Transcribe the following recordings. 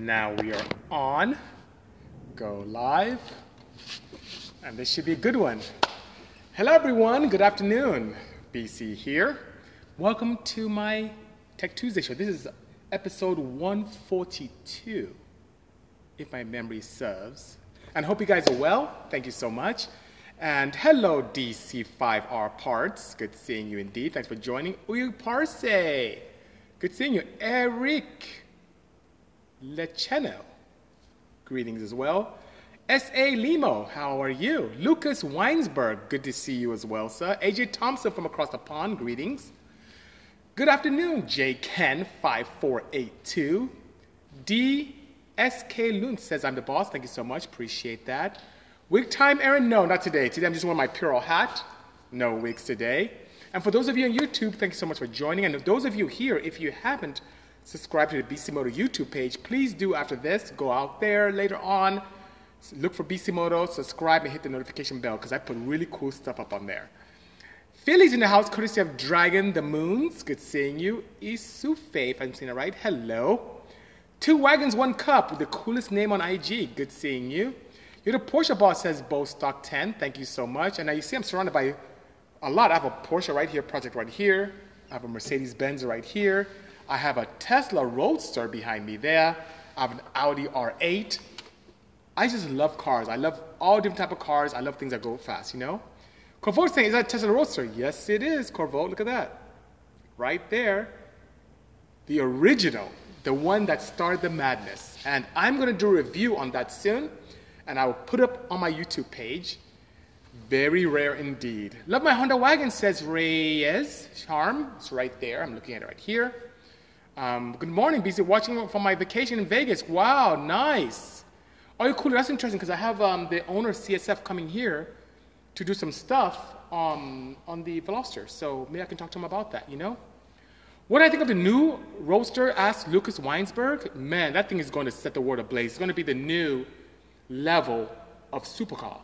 Now we are on. Go live. And this should be a good one. Hello, everyone. Good afternoon. BC here. Welcome to my Tech Tuesday show. This is episode 142, if my memory serves. And hope you guys are well. Thank you so much. And hello, DC5R Parts. Good seeing you indeed. Thanks for joining. Uyu Parse. Good seeing you. Eric Lecheno. Greetings as well. S.A. Limo, how are you? Lucas Weinsberg, good to see you as well, sir. AJ Thompson from across the pond, greetings. Good afternoon, J. Ken 5482. D. S.K. Lunt says, I'm the boss. Thank you so much. Appreciate that. Wig time, Aaron? No, not today. Today I'm just wearing my Puro hat. No wigs today. And for those of you on YouTube, thank you so much for joining. And those of you here, if you haven't subscribed to the Bisimoto YouTube page, please do after this. Go out there later on, look for Bisimoto, subscribe, and hit the notification bell because I put really cool stuff up on there. Philly's in the house, courtesy of Dragon the Moons. Good seeing you. Isufe, if I'm saying it right. Hello. Two Wagons, One Cup, with the coolest name on IG. Good seeing you. You're the Porsche boss, says Bo Stock 10. Thank you so much. And now you see I'm surrounded by a lot. I have a Porsche right here, project right here. I have a Mercedes Benz right here. I have a Tesla Roadster behind me there. I have an Audi R8. I just love cars. I love all different type of cars. I love things that go fast, you know? Corvo's saying, is that Tesla Roadster? Yes, it is, Corvo. Look at that. Right there. The original. The one that started the madness. And I'm going to do a review on that soon. And I will put up on my YouTube page. Very rare indeed. Love my Honda wagon, says Reyes. Charm. It's right there. I'm looking at it right here. Um, good morning, BC. Watching from my vacation in Vegas. Wow, nice. Oh, cool. That's interesting because I have um, the owner of CSF coming here to do some stuff um, on the Veloster. So maybe I can talk to him about that, you know? What do I think of the new Roadster? asked Lucas Weinsberg. Man, that thing is going to set the world ablaze. It's going to be the new level of supercar.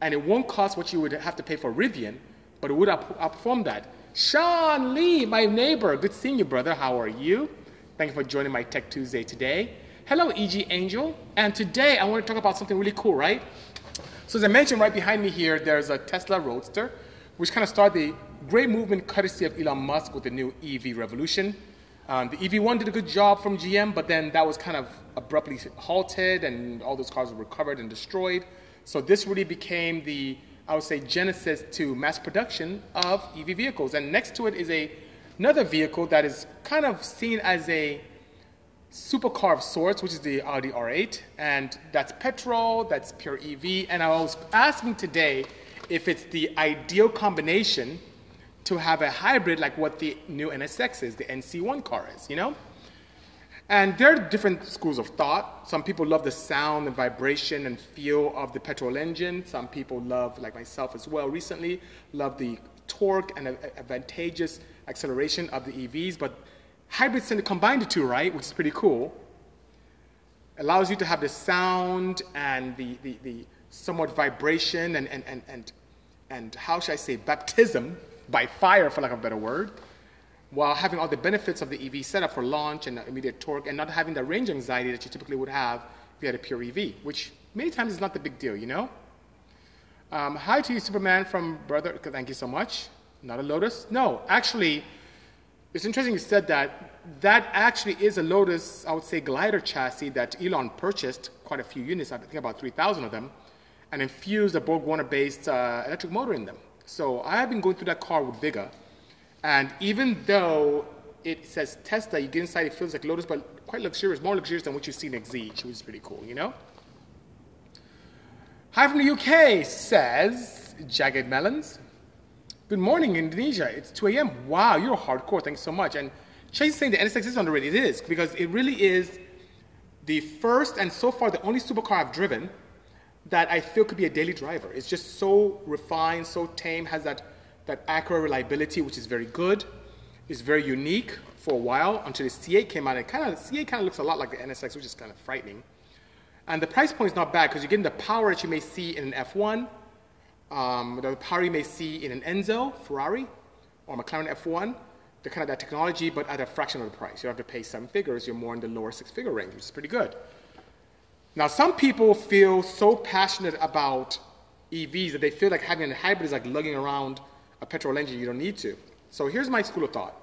And it won't cost what you would have to pay for Rivian, but it would outperform that. Sean Lee, my neighbor. Good seeing you, brother. How are you? Thank you for joining my Tech Tuesday today. Hello, EG Angel. And today I want to talk about something really cool, right? So, as I mentioned right behind me here, there's a Tesla Roadster, which kind of started the great movement courtesy of Elon Musk with the new EV revolution. Um, the EV1 did a good job from GM, but then that was kind of abruptly halted, and all those cars were recovered and destroyed. So, this really became the I would say, genesis to mass production of EV vehicles. And next to it is a, another vehicle that is kind of seen as a supercar of sorts, which is the Audi R8. And that's petrol, that's pure EV. And I was asking today if it's the ideal combination to have a hybrid like what the new NSX is, the NC1 car is, you know? And there are different schools of thought. Some people love the sound and vibration and feel of the petrol engine. Some people love, like myself as well recently, love the torque and advantageous acceleration of the EVs. But hybrids tend to combine the two, right? Which is pretty cool. Allows you to have the sound and the, the, the somewhat vibration and, and, and, and, and how should I say, baptism by fire, for lack of a better word while having all the benefits of the EV setup for launch and immediate torque and not having the range anxiety that you typically would have if you had a pure EV, which many times is not the big deal, you know? Um, hi to you, Superman from Brother. Thank you so much. Not a Lotus? No, actually, it's interesting you said that. That actually is a Lotus, I would say, glider chassis that Elon purchased, quite a few units, I think about 3,000 of them, and infused a Borg Warner based uh, electric motor in them. So I have been going through that car with Vigor and even though it says Tesla, you get inside, it feels like Lotus, but quite luxurious, more luxurious than what you see in Exige, which is pretty cool, you know? Hi from the UK, says Jagged Melons. Good morning, Indonesia. It's 2 a.m. Wow, you're hardcore. Thanks so much. And Chase is saying the NSX is underrated. It is, because it really is the first and so far the only supercar I've driven that I feel could be a daily driver. It's just so refined, so tame, has that that Acura reliability, which is very good, is very unique for a while until the C8 came out. It kind of C8 kind of looks a lot like the NSX, which is kind of frightening. And the price point is not bad because you're getting the power that you may see in an F1, um, the power you may see in an Enzo, Ferrari, or McLaren F1. the kind of that technology, but at a fraction of the price. You don't have to pay seven figures. You're more in the lower six-figure range, which is pretty good. Now, some people feel so passionate about EVs that they feel like having a hybrid is like lugging around a petrol engine. You don't need to. So here's my school of thought.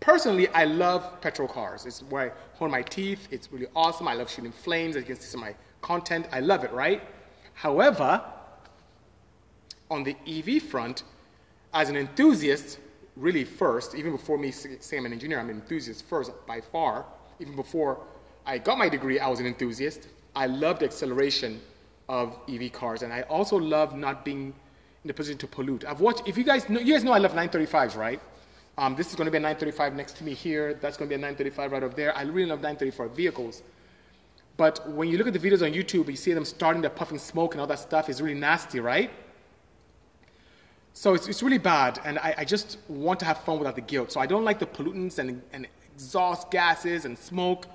Personally, I love petrol cars. It's where I hone my teeth. It's really awesome. I love shooting flames. As you can see some of my content. I love it, right? However, on the EV front, as an enthusiast, really first, even before me saying I'm an engineer, I'm an enthusiast first by far. Even before I got my degree, I was an enthusiast. I loved acceleration of EV cars, and I also love not being the position to pollute. I've watched, if you guys know, you guys know I love 935s, right? Um, this is going to be a 935 next to me here. That's going to be a 935 right over there. I really love 935 vehicles. But when you look at the videos on YouTube, you see them starting to puffing smoke and all that stuff. It's really nasty, right? So it's, it's really bad, and I, I, just want to have fun without the guilt. So I don't like the pollutants and, and exhaust gases and smoke.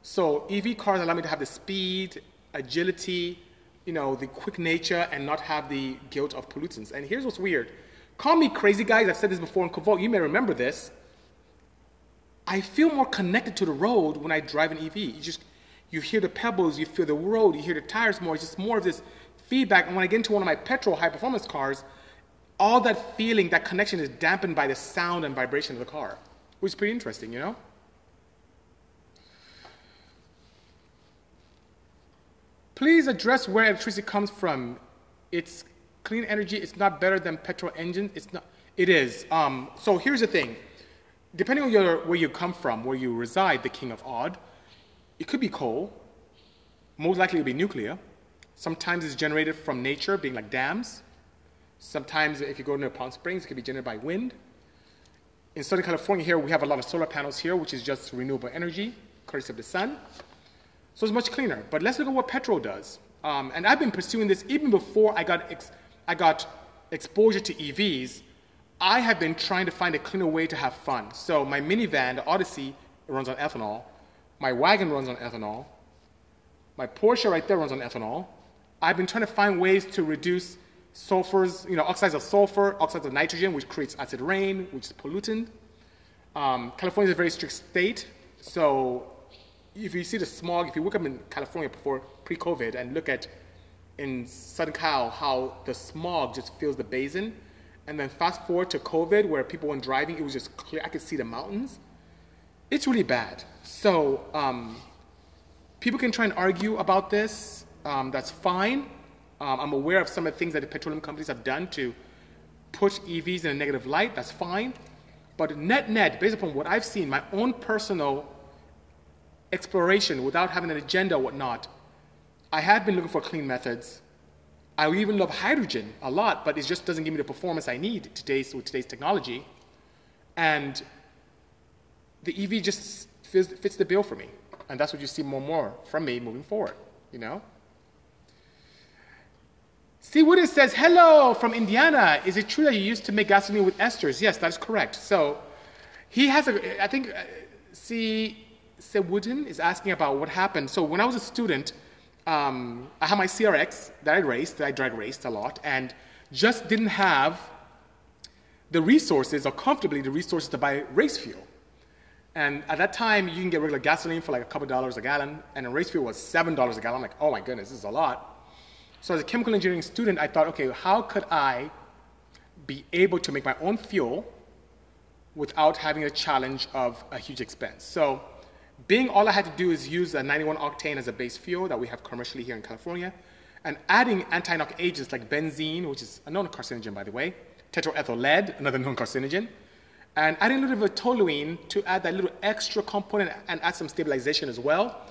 So EV cars allow me to have the speed, agility, you know, the quick nature, and not have the guilt of pollutants. And here's what's weird. Call me crazy, guys. I've said this before in Cavolt. You may remember this. I feel more connected to the road when I drive an EV. You just, you hear the pebbles, you feel the road, you hear the tires more. It's just more of this feedback. And when I get into one of my petrol high performance cars, all that feeling, that connection is dampened by the sound and vibration of the car, which is pretty interesting, you know? Please address where electricity comes from. It's clean energy. It's not better than petrol engines. It's not. It is. Um, so here's the thing. Depending on your, where you come from, where you reside, the king of odd, it could be coal. Most likely it'll be nuclear. Sometimes it's generated from nature, being like dams. Sometimes if you go near Palm Springs, it can be generated by wind. In Southern California here, we have a lot of solar panels here, which is just renewable energy, courtesy of the sun. So it's much cleaner. But let's look at what petrol does. Um, and I've been pursuing this even before I got, ex- I got exposure to EVs. I have been trying to find a cleaner way to have fun. So my minivan, the Odyssey, runs on ethanol. My wagon runs on ethanol. My Porsche right there runs on ethanol. I've been trying to find ways to reduce sulfurs, you know, oxides of sulfur, oxides of nitrogen, which creates acid rain, which is pollutant. Um, California is a very strict state, so if you see the smog, if you wake up in California before pre-COVID and look at in Southern Cal how the smog just fills the basin, and then fast forward to COVID where people weren't driving, it was just clear. I could see the mountains. It's really bad. So um, people can try and argue about this. Um, that's fine. Um, I'm aware of some of the things that the petroleum companies have done to push EVs in a negative light. That's fine. But net net, based upon what I've seen, my own personal exploration without having an agenda or whatnot, I have been looking for clean methods. I even love hydrogen a lot, but it just doesn't give me the performance I need today's, with today's technology. And the EV just fits, fits the bill for me. And that's what you see more and more from me moving forward, you know? See it says, hello from Indiana. Is it true that you used to make gasoline with esters? Yes, that is correct. So he has a, I think, uh, see, Sewooden is asking about what happened. So when I was a student, um, I had my CRX that I raced, that I drag raced a lot, and just didn't have the resources or comfortably the resources to buy race fuel. And at that time, you can get regular gasoline for like a couple dollars a gallon, and the race fuel was $7 a gallon. I'm like, oh my goodness, this is a lot. So as a chemical engineering student, I thought, okay, how could I be able to make my own fuel without having a challenge of a huge expense? So being all I had to do is use a 91 octane as a base fuel that we have commercially here in California, and adding anti-knock agents like benzene, which is a known carcinogen, by the way, tetraethyl lead, another known carcinogen, and adding a little bit of toluene to add that little extra component and add some stabilization as well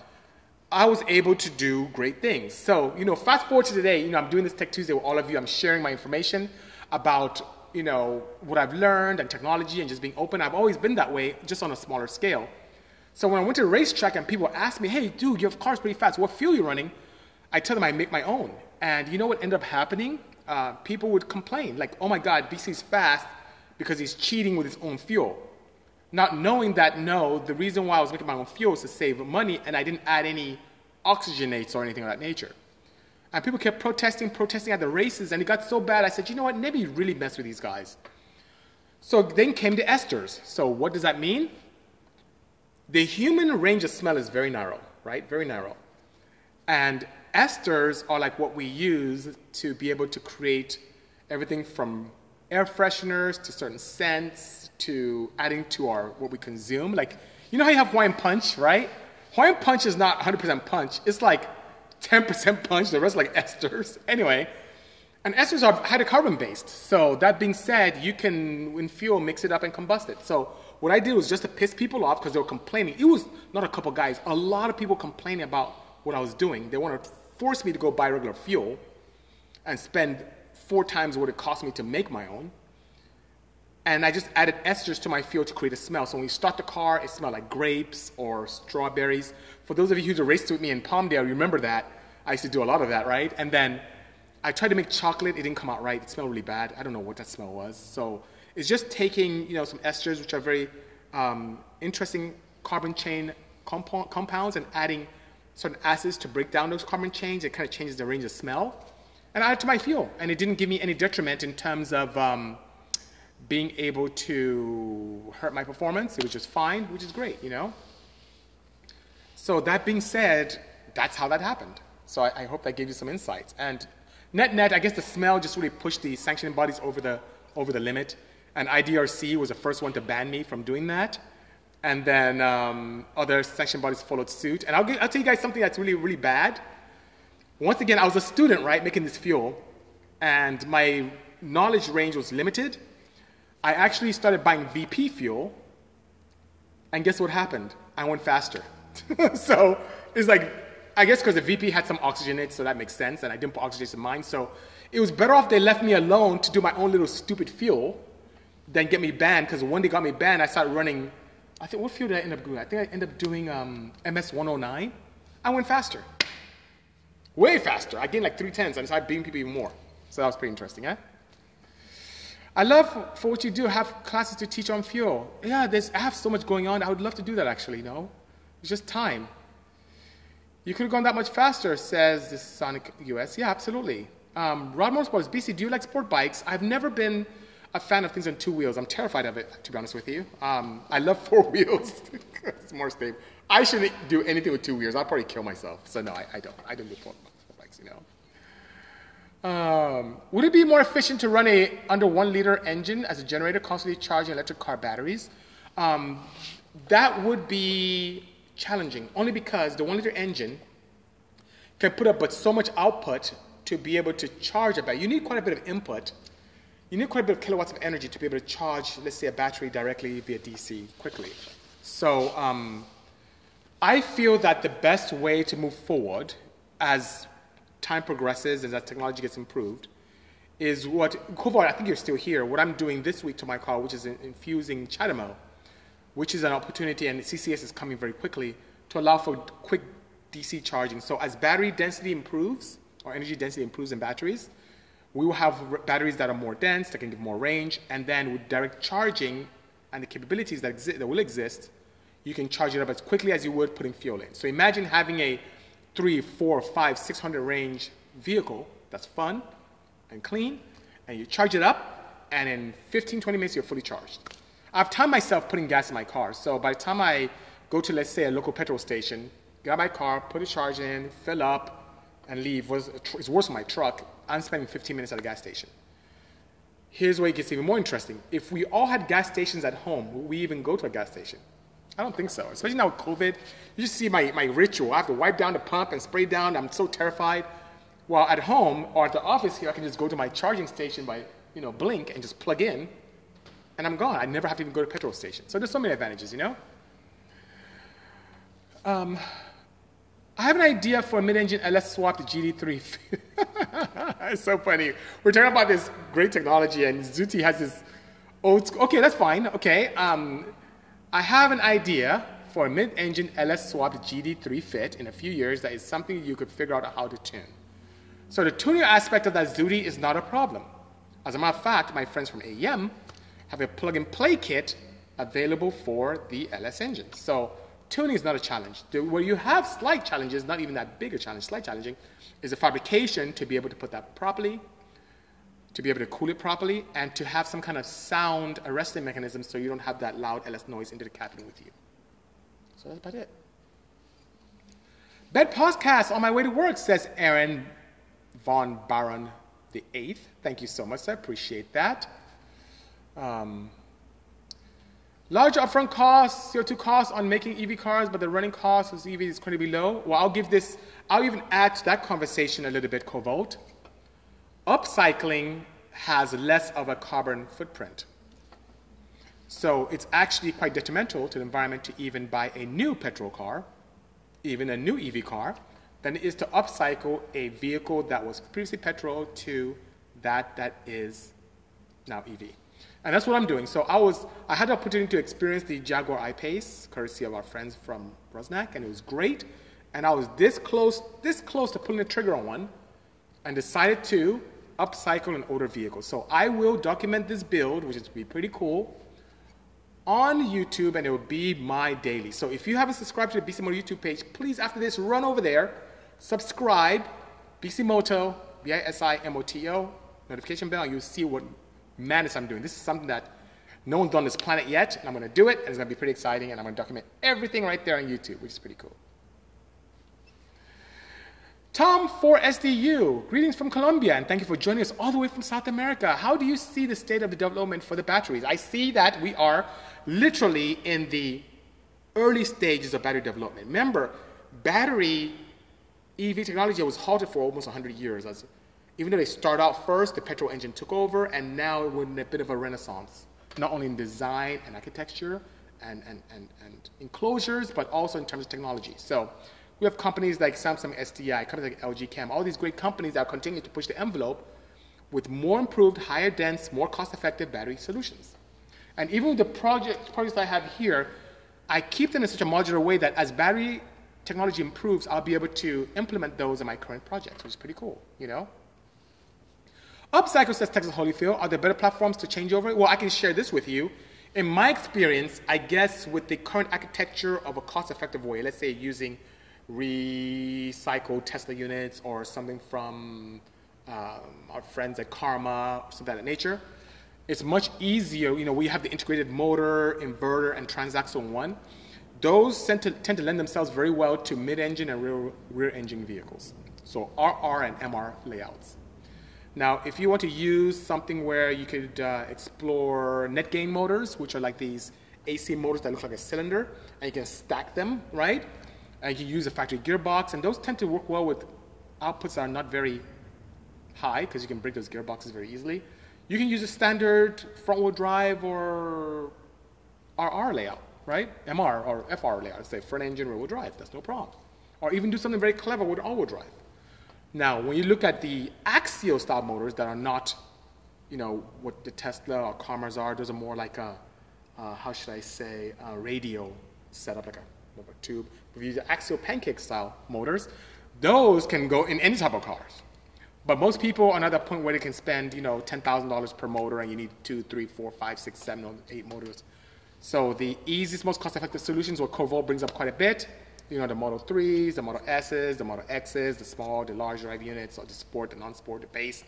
I was able to do great things. So, you know, fast forward to today, you know, I'm doing this Tech Tuesday with all of you. I'm sharing my information about, you know, what I've learned and technology and just being open. I've always been that way, just on a smaller scale. So when I went to the racetrack and people asked me, hey, dude, your car's pretty fast. What fuel you running? I tell them I make my own. And you know what ended up happening? Uh, people would complain, like, oh my God, BC's fast because he's cheating with his own fuel not knowing that no, the reason why I was making my own fuel was to save money and I didn't add any oxygenates or anything of that nature. And people kept protesting, protesting at the races, and it got so bad. I said, you know what? Maybe you really mess with these guys. So then came the esters. So what does that mean? The human range of smell is very narrow, right? Very narrow. And esters are like what we use to be able to create everything from air fresheners to certain scents to adding to our what we consume. Like, you know how you have Hawaiian punch, right? Hawaiian punch is not 100% punch. It's like 10% punch. The rest are like esters. Anyway, and esters are hydrocarbon based. So that being said, you can, in fuel, mix it up and combust it. So what I did was just to piss people off because they were complaining. It was not a couple guys, a lot of people complaining about what I was doing. They wanted to force me to go buy regular fuel and spend four times what it cost me to make my own. And I just added esters to my fuel to create a smell. So when you start the car, it smelled like grapes or strawberries. For those of you who raced with me in Palmdale, you remember that. I used to do a lot of that, right? And then I tried to make chocolate. It didn't come out right. It smelled really bad. I don't know what that smell was. So it's just taking, you know, some esters, which are very um, interesting carbon chain compo- compounds, and adding certain acids to break down those carbon chains. It kind of changes the range of smell. And added to my fuel. And it didn't give me any detriment in terms of... Um, being able to hurt my performance. It was just fine, which is great, you know? So, that being said, that's how that happened. So, I, I hope that gave you some insights. And net net, I guess the smell just really pushed the sanctioning bodies over the, over the limit. And IDRC was the first one to ban me from doing that. And then um, other sanction bodies followed suit. And I'll, I'll tell you guys something that's really, really bad. Once again, I was a student, right, making this fuel, and my knowledge range was limited. I actually started buying VP fuel, and guess what happened? I went faster. so it's like, I guess because the VP had some oxygen in it, so that makes sense, and I didn't put oxygen in mine. So it was better off they left me alone to do my own little stupid fuel than get me banned, because when they got me banned, I started running. I think, what fuel did I end up doing? I think I ended up doing um, MS 109. I went faster. Way faster. I gained like three and started beating people even more. So that was pretty interesting, eh? I love for what you do, have classes to teach on fuel. Yeah, there's, I have so much going on. I would love to do that actually, know? It's just time. You could have gone that much faster, says this Sonic US. Yeah, absolutely. Um, Rod Motorsports, BC, do you like sport bikes? I've never been a fan of things on two wheels. I'm terrified of it, to be honest with you. Um, I love four wheels. it's more stable. I shouldn't do anything with two wheels. I'll probably kill myself. So no, I, I don't. I don't do sport bikes, you know? Um, would it be more efficient to run a under one liter engine as a generator, constantly charging electric car batteries? Um, that would be challenging, only because the one liter engine can put up but so much output to be able to charge a battery. You need quite a bit of input. You need quite a bit of kilowatts of energy to be able to charge, let's say, a battery directly via DC quickly. So um, I feel that the best way to move forward as time progresses and as technology gets improved, is what, Kovar, I think you're still here, what I'm doing this week to my car, which is infusing CHAdeMO, which is an opportunity, and CCS is coming very quickly, to allow for quick DC charging. So as battery density improves, or energy density improves in batteries, we will have batteries that are more dense, that can give more range, and then with direct charging and the capabilities that, exi- that will exist, you can charge it up as quickly as you would putting fuel in. So imagine having a three, four, five, 600 range vehicle that's fun and clean, and you charge it up, and in 15, 20 minutes, you're fully charged. I've timed myself putting gas in my car, so by the time I go to, let's say, a local petrol station, out my car, put a charge in, fill up, and leave, it's worse than my truck, I'm spending 15 minutes at a gas station. Here's where it gets even more interesting. If we all had gas stations at home, would we even go to a gas station? I don't think so. Especially now with COVID. You just see my, my ritual. I have to wipe down the pump and spray down. I'm so terrified. While at home or at the office here, I can just go to my charging station by, you know, blink and just plug in, and I'm gone. I never have to even go to a petrol station. So there's so many advantages, you know? Um, I have an idea for a mid-engine LS swap to GD3. it's so funny. We're talking about this great technology, and Zuti has this old. Okay, that's fine. Okay, um, I have an idea for a mid-engine LS swapped GD3 fit in a few years that is something you could figure out how to tune. So the tuning aspect of that Zuti is not a problem. As a matter of fact, my friends from AEM have a plug-and-play kit available for the LS engine. So tuning is not a challenge. The, where you have slight challenges, not even that big a challenge, slight challenging, is the fabrication to be able to put that properly, to be able to cool it properly and to have some kind of sound arresting mechanism so you don't have that loud LS noise into the cabin with you. So that's about it. Bed podcast on my way to work, says Aaron Von Baron the 8th. Thank you so much, I appreciate that. Um, large upfront costs, CO2 costs on making EV cars, but the running cost of EV is going to be low. Well, I'll give this, I'll even add to that conversation a little bit, Cobalt. Upcycling has less of a carbon footprint. So it's actually quite detrimental to the environment to even buy a new petrol car, even a new EV car, than it is to upcycle a vehicle that was previously petrol to that that is now EV. And that's what I'm doing. So I was I had the opportunity to experience the Jaguar I-Pace, courtesy of our friends from Rusnak, and it was great. And I was this close, this close to pulling the trigger on one, and decided to upcycle an older vehicle. So I will document this build, which is be pretty cool, on YouTube, and it will be my daily. So if you haven't subscribed to the Bisimoto YouTube page, please after this run over there, subscribe, Bisimoto, B-I-S-I-M-O-T-O, notification bell, and you'll see what madness I'm doing. This is something that no one's done on this planet yet, and I'm going to do it, and it's going to be pretty exciting, and I'm going to document everything right there on YouTube, which is pretty cool. Tom for SDU, greetings from Colombia, and thank you for joining us all the way from South America. How do you see the state of the development for the batteries? I see that we are literally in the early stages of battery development. Remember, battery EV technology was halted for almost 100 years. As, even though they started out first, the petrol engine took over, and now we're in a bit of a renaissance, not only in design and architecture and, and, and, and enclosures, but also in terms of technology. So we have companies like Samsung SDI, companies like LG Chem, all these great companies that continue to push the envelope with more improved, higher dense, more cost-effective battery solutions. And even with the project, projects I have here, I keep them in such a modular way that as battery technology improves, I'll be able to implement those in my current projects, which is pretty cool, you know? Upcycle says Texas Holyfield, are there better platforms to change over? Well, I can share this with you. In my experience, I guess with the current architecture of a cost-effective way, let's say using recycled Tesla units or something from um, our friends at Karma, or something of that nature. It's much easier, you know, we have the integrated motor, inverter, and transaxle one. Those tend to, tend to lend themselves very well to mid-engine and rear, rear engine vehicles. So RR and MR layouts. Now, if you want to use something where you could uh, explore NetGain motors, which are like these AC motors that look like a cylinder, and you can stack them, right? and you use a factory gearbox, and those tend to work well with outputs that are not very high because you can break those gearboxes very easily. You can use a standard front-wheel drive or RR layout, right? MR or FR layout, say front engine rear-wheel drive. That's no problem. Or even do something very clever with all-wheel drive. Now, when you look at the axial style motors that are not, you know, what the Tesla or Karmas are, those are more like a, uh, how should I say, a radial setup, like a a tube. If you use axial pancake style motors, those can go in any type of cars. But most people are not at that point where they can spend, you know, $10,000 per motor and you need two, three, four, five, six, seven, eight motors. So the easiest, most cost-effective solutions, what Covol brings up quite a bit, you know, the Model 3s, the Model S's, the Model X's, the small, the large drive units, or the sport, the non-sport, the base.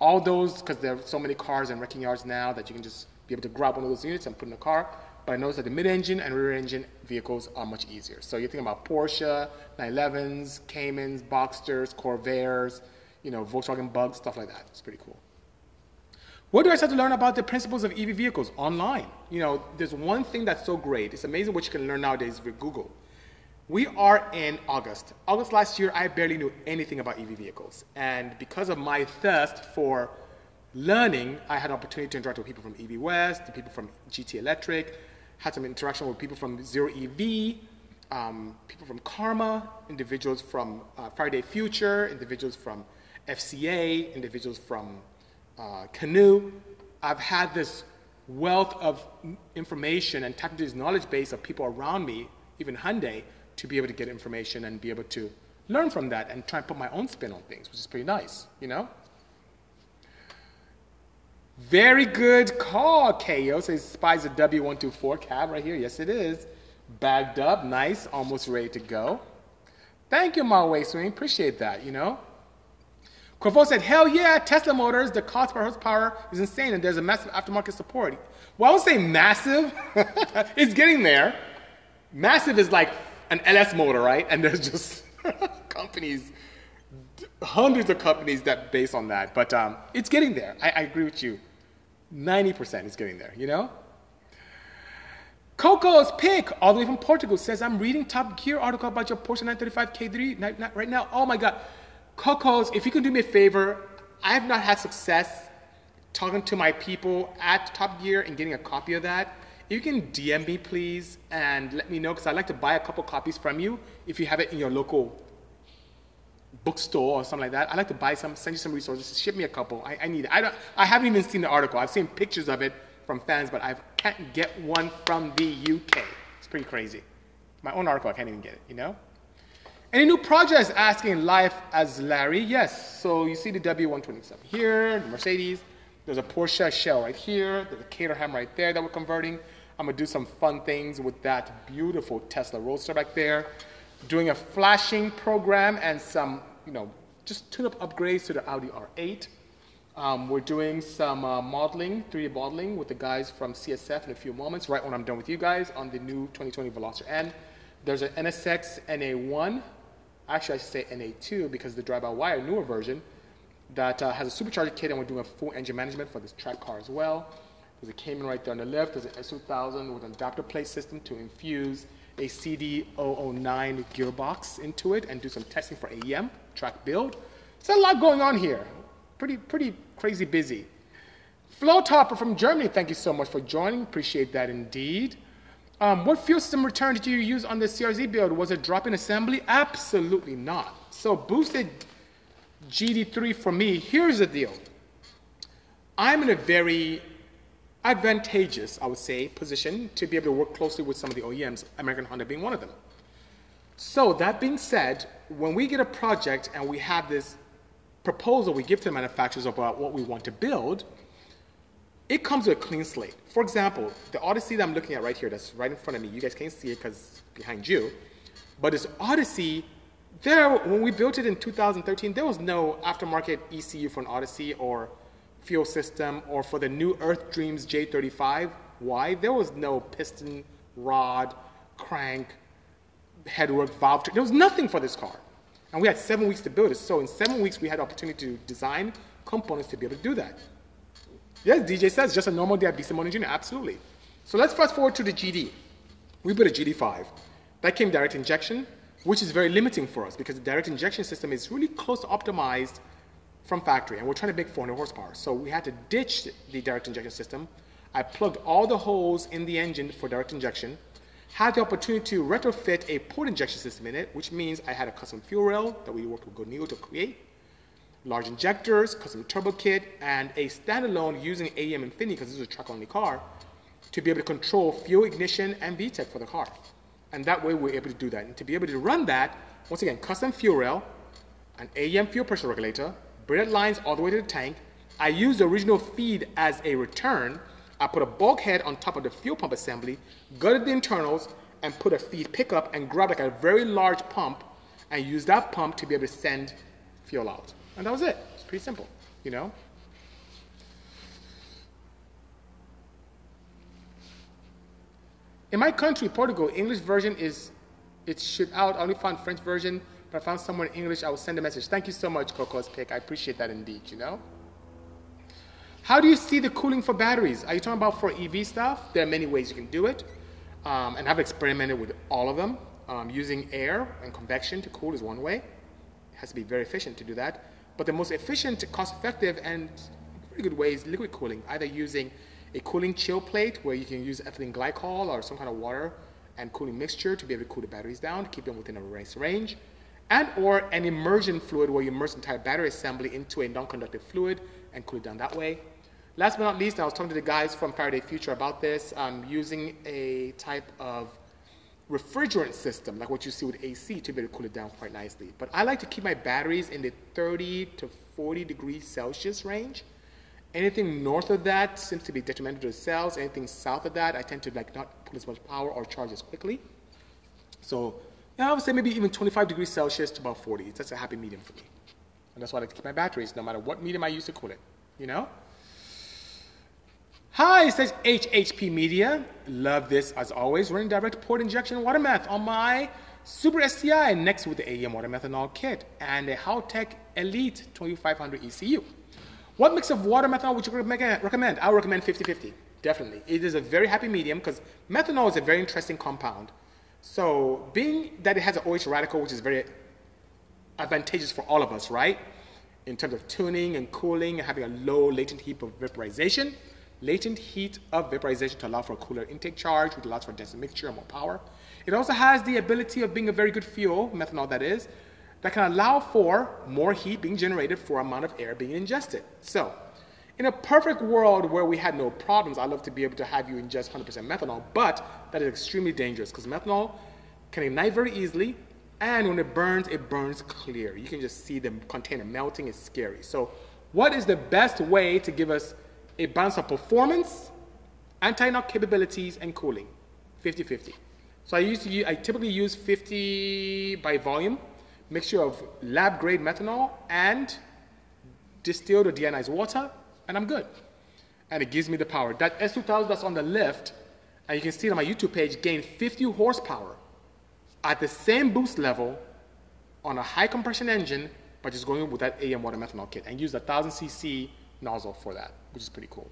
All those, because there are so many cars and wrecking yards now that you can just be able to grab one of those units and put in a car. But I noticed that the mid-engine and rear-engine vehicles are much easier. So you're thinking about Porsche, 911s, Caymans, Boxsters, Corvairs, you know, Volkswagen Bugs, stuff like that. It's pretty cool. What do I start to learn about the principles of EV vehicles? Online. You know, there's one thing that's so great. It's amazing what you can learn nowadays with Google. We are in August. August last year, I barely knew anything about EV vehicles. And because of my thirst for learning, I had an opportunity to interact with people from EV West, the people from GT Electric, had some interaction with people from Zero EV, um, people from Karma, individuals from uh, Future, individuals from FCA, individuals from uh, Canoo. I've had this wealth of information and tapped into this knowledge base of people around me, even Hyundai, to be able to get information and be able to learn from that and try and put my own spin on things, which is pretty nice, you know? Very good call, KO. Says spies a W124 cab right here. Yes, it is. Bagged up, nice, almost ready to go. Thank you, My Way Swing. Appreciate that, you know. Corvo said, hell yeah, Tesla motors, the cost per horsepower is insane and there's a massive aftermarket support. Well, I would say massive. it's getting there. Massive is like an LS motor, right? And there's just companies, hundreds of companies that base on that. But um, it's getting there. I, I agree with you. 90% is getting there, you know? Coco's pick, all the way from Portugal, says, I'm reading Top Gear article about your Porsche 935 K3 right now. Oh my God. Coco's, if you can do me a favor, I have not had success talking to my people at Top Gear and getting a copy of that. You can DM me, please, and let me know, because I'd like to buy a couple copies from you if you have it in your local bookstore or something like that. I'd like to buy some, send you some resources, ship me a couple. I, I need it. I, don't, I haven't even seen the article. I've seen pictures of it from fans, but I can't get one from the UK. It's pretty crazy. My own article, I can't even get it, you know? Any new projects asking life as Larry? Yes. So you see the W127 here, the Mercedes. There's a Porsche shell right here. There's a Caterham right there that we're converting. I'm gonna do some fun things with that beautiful Tesla Roadster back there. Doing a flashing program and some, you know, just tune-up upgrades to the Audi R8. Um, we're doing some uh, modeling, 3D modeling with the guys from CSF in a few moments, right when I'm done with you guys on the new 2020 Veloster N. There's an NSX NA1 actually I should say NA2 because the drive-by-wire newer version that uh, has a supercharger kit and we're doing a full engine management for this track car as well. There's a Cayman right there on the left. There's an S2000 with an adapter plate system to infuse a CD009 gearbox into it and do some testing for AEM, track build. There's a lot going on here. Pretty, pretty crazy busy. Flow Topper from Germany, thank you so much for joining. Appreciate that indeed. Um, what fuel system return did you use on the CRZ build? Was it drop-in assembly? Absolutely not. So boosted GD3 for me, here's the deal. I'm in a very advantageous, I would say, position to be able to work closely with some of the OEMs, American Honda being one of them. So that being said, when we get a project and we have this proposal we give to the manufacturers about what we want to build, it comes with a clean slate. For example, the Odyssey that I'm looking at right here, that's right in front of me, you guys can't see it because it's behind you, but this Odyssey, there, when we built it in 2013, there was no aftermarket ECU for an Odyssey or fuel system or for the new Earth Dreams J35. Why? There was no piston, rod, crank, headwork, valve. There was nothing for this car. And we had seven weeks to build it. So in seven weeks, we had opportunity to design components to be able to do that. Yes, DJ says just a normal day at BC Motor. Absolutely. So let's fast forward to the GD. We built a GD5. That came direct injection, which is very limiting for us because the direct injection system is really close to optimized from factory, and we're trying to make 400 horsepower. So we had to ditch the direct injection system. I plugged all the holes in the engine for direct injection, had the opportunity to retrofit a port injection system in it, which means I had a custom fuel rail that we worked with Goneo to create large injectors, custom turbo kit, and a standalone using AEM Infinity, because this is a truck-only car, to be able to control fuel ignition and VTEC for the car. And that way we're able to do that. And to be able to run that, once again, custom fuel rail, an AEM fuel pressure regulator, braided lines all the way to the tank. I use the original feed as a return. I put a bulkhead on top of the fuel pump assembly, gutted the internals, and put a feed pickup and grab like a very large pump and use that pump to be able to send fuel out. And that was it. It's pretty simple, you know? In my country, Portugal, English version is it should out. I only found French version, but I found someone in English. I will send a message. Thank you so much, Coco's Pick. I appreciate that indeed, you know? How do you see the cooling for batteries? Are you talking about for EV stuff? There are many ways you can do it. Um, and I've experimented with all of them. Um, using air and convection to cool is one way. It has to be very efficient to do that. But the most efficient, cost-effective, and very good way is liquid cooling, either using a cooling chill plate where you can use ethylene glycol or some kind of water and cooling mixture to be able to cool the batteries down, keep them within a range, and or an immersion fluid where you immerse the entire battery assembly into a non-conductive fluid and cool it down that way. Last but not least, I was talking to the guys from Faraday Future about this, um, using a type of refrigerant system, like what you see with AC, to be able to cool it down quite nicely. But I like to keep my batteries in the 30 to 40 degrees Celsius range. Anything north of that seems to be detrimental to the cells. Anything south of that, I tend to like not put as much power or charge as quickly. So yeah, I would say maybe even 25 degrees Celsius to about 40. That's a happy medium for me. And that's why I like to keep my batteries, no matter what medium I use to cool it. You know? Hi, it says HHP Media. Love this as always. Running direct port injection water meth on my Super STI next with the AEM water methanol kit and a Haltech Elite 2500 ECU. What mix of water methanol would you recommend? I would recommend 50-50, definitely. It is a very happy medium because methanol is a very interesting compound. So being that it has an OH radical, which is very advantageous for all of us, right? In terms of tuning and cooling and having a low latent heat of vaporization, latent heat of vaporization to allow for a cooler intake charge, which allows for denser mixture and more power. It also has the ability of being a very good fuel, methanol that is, that can allow for more heat being generated for amount of air being ingested. So, in a perfect world where we had no problems, I'd love to be able to have you ingest 100% methanol, but that is extremely dangerous because methanol can ignite very easily, and when it burns, it burns clear. You can just see the container melting, it's scary. So, what is the best way to give us a balance of performance, anti-knock capabilities, and cooling. 50-50. So I used to use, I typically use 50 by volume, mixture of lab grade methanol and distilled or deionized water, and I'm good. And it gives me the power. That S2000 that's on the left, and you can see it on my YouTube page, gained 50 horsepower at the same boost level on a high compression engine, but just going with that AM water methanol kit and use a 1000 cc nozzle for that, which is pretty cool.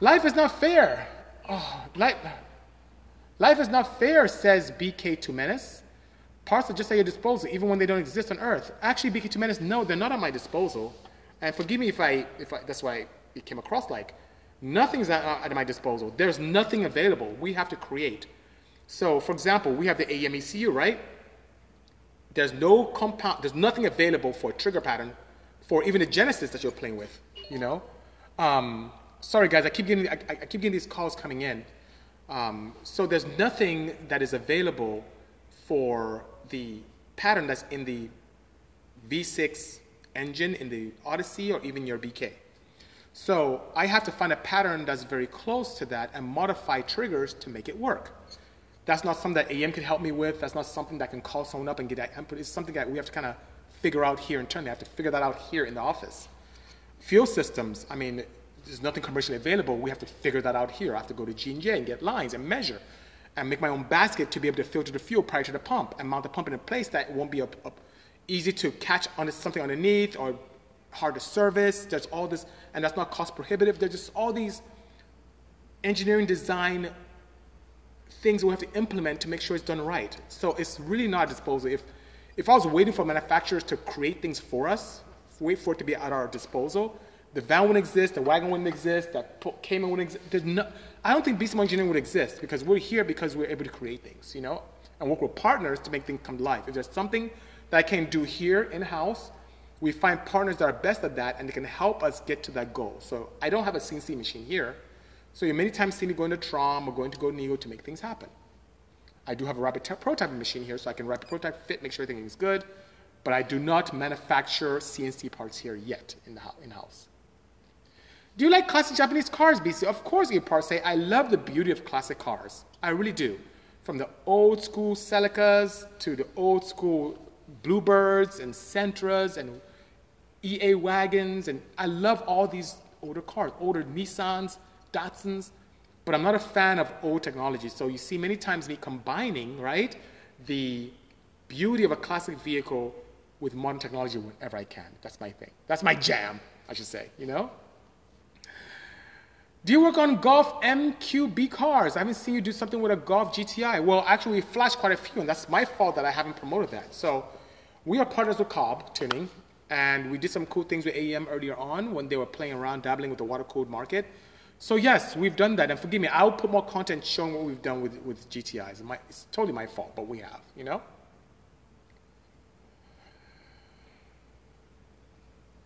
Life is not fair. Oh, life, life is not fair, says BK Tumenis. Parts are just at your disposal, even when they don't exist on Earth. Actually, BK Tumenis, no, they're not at my disposal. And forgive me if I, if I that's why it came across like nothing's at, at my disposal. There's nothing available. We have to create. So, for example, we have the AEM-ECU, right? There's no compound, there's nothing available for a trigger pattern for even the Genesis that you're playing with, you know? Um, sorry guys, I keep getting, I, I, keep getting these calls coming in. Um, so there's nothing that is available for the pattern that's in the V6 engine, in the Odyssey, or even your BK. So I have to find a pattern that's very close to that and modify triggers to make it work. That's not something that AM can help me with. That's not something that can call someone up and get that input. It's something that we have to kind of figure out here internally. I have to figure that out here in the office. Fuel systems, I mean, there's nothing commercially available. We have to figure that out here. I have to go to G&J and get lines and measure and make my own basket to be able to filter the fuel prior to the pump and mount the pump in a place that won't be a, a easy to catch on something underneath or hard to service. There's all this, and that's not cost prohibitive. There's just all these engineering design things we have to implement to make sure it's done right. So it's really not disposal. If, if I was waiting for manufacturers to create things for us, wait for it to be at our disposal, the van wouldn't exist, the wagon wouldn't exist, that Cayman wouldn't exist. There's no, I don't think BCM engineering would exist because we're here because we're able to create things, you know, and work with partners to make things come to life. If there's something that I can do here in-house, we find partners that are best at that and they can help us get to that goal. So I don't have a CNC machine here, so you many times see me going to Trom or going to GoNego to make things happen. I do have a rapid prototyping machine here, so I can rapid prototype, fit, make sure everything is good, but I do not manufacture CNC parts here yet in the in-house. Do you like classic Japanese cars, BC? Of course, you part say I love the beauty of classic cars. I really do. From the old school Celicas to the old school Bluebirds and Sentras and EA wagons, and I love all these older cars, older Nissans, Datsuns, but I'm not a fan of old technology. So you see many times me combining, right, the beauty of a classic vehicle with modern technology whenever I can. That's my thing. That's my jam, I should say, you know? Do you work on Golf MQB cars? I haven't seen you do something with a Golf GTI. Well, actually, we flashed quite a few, and that's my fault that I haven't promoted that. So we are partners with Cobb Tuning, and we did some cool things with AEM earlier on when they were playing around, dabbling with the water cooled market. So yes, we've done that, and forgive me, I'll put more content showing what we've done with, with GTIs. It's, totally my fault, but we have, you know?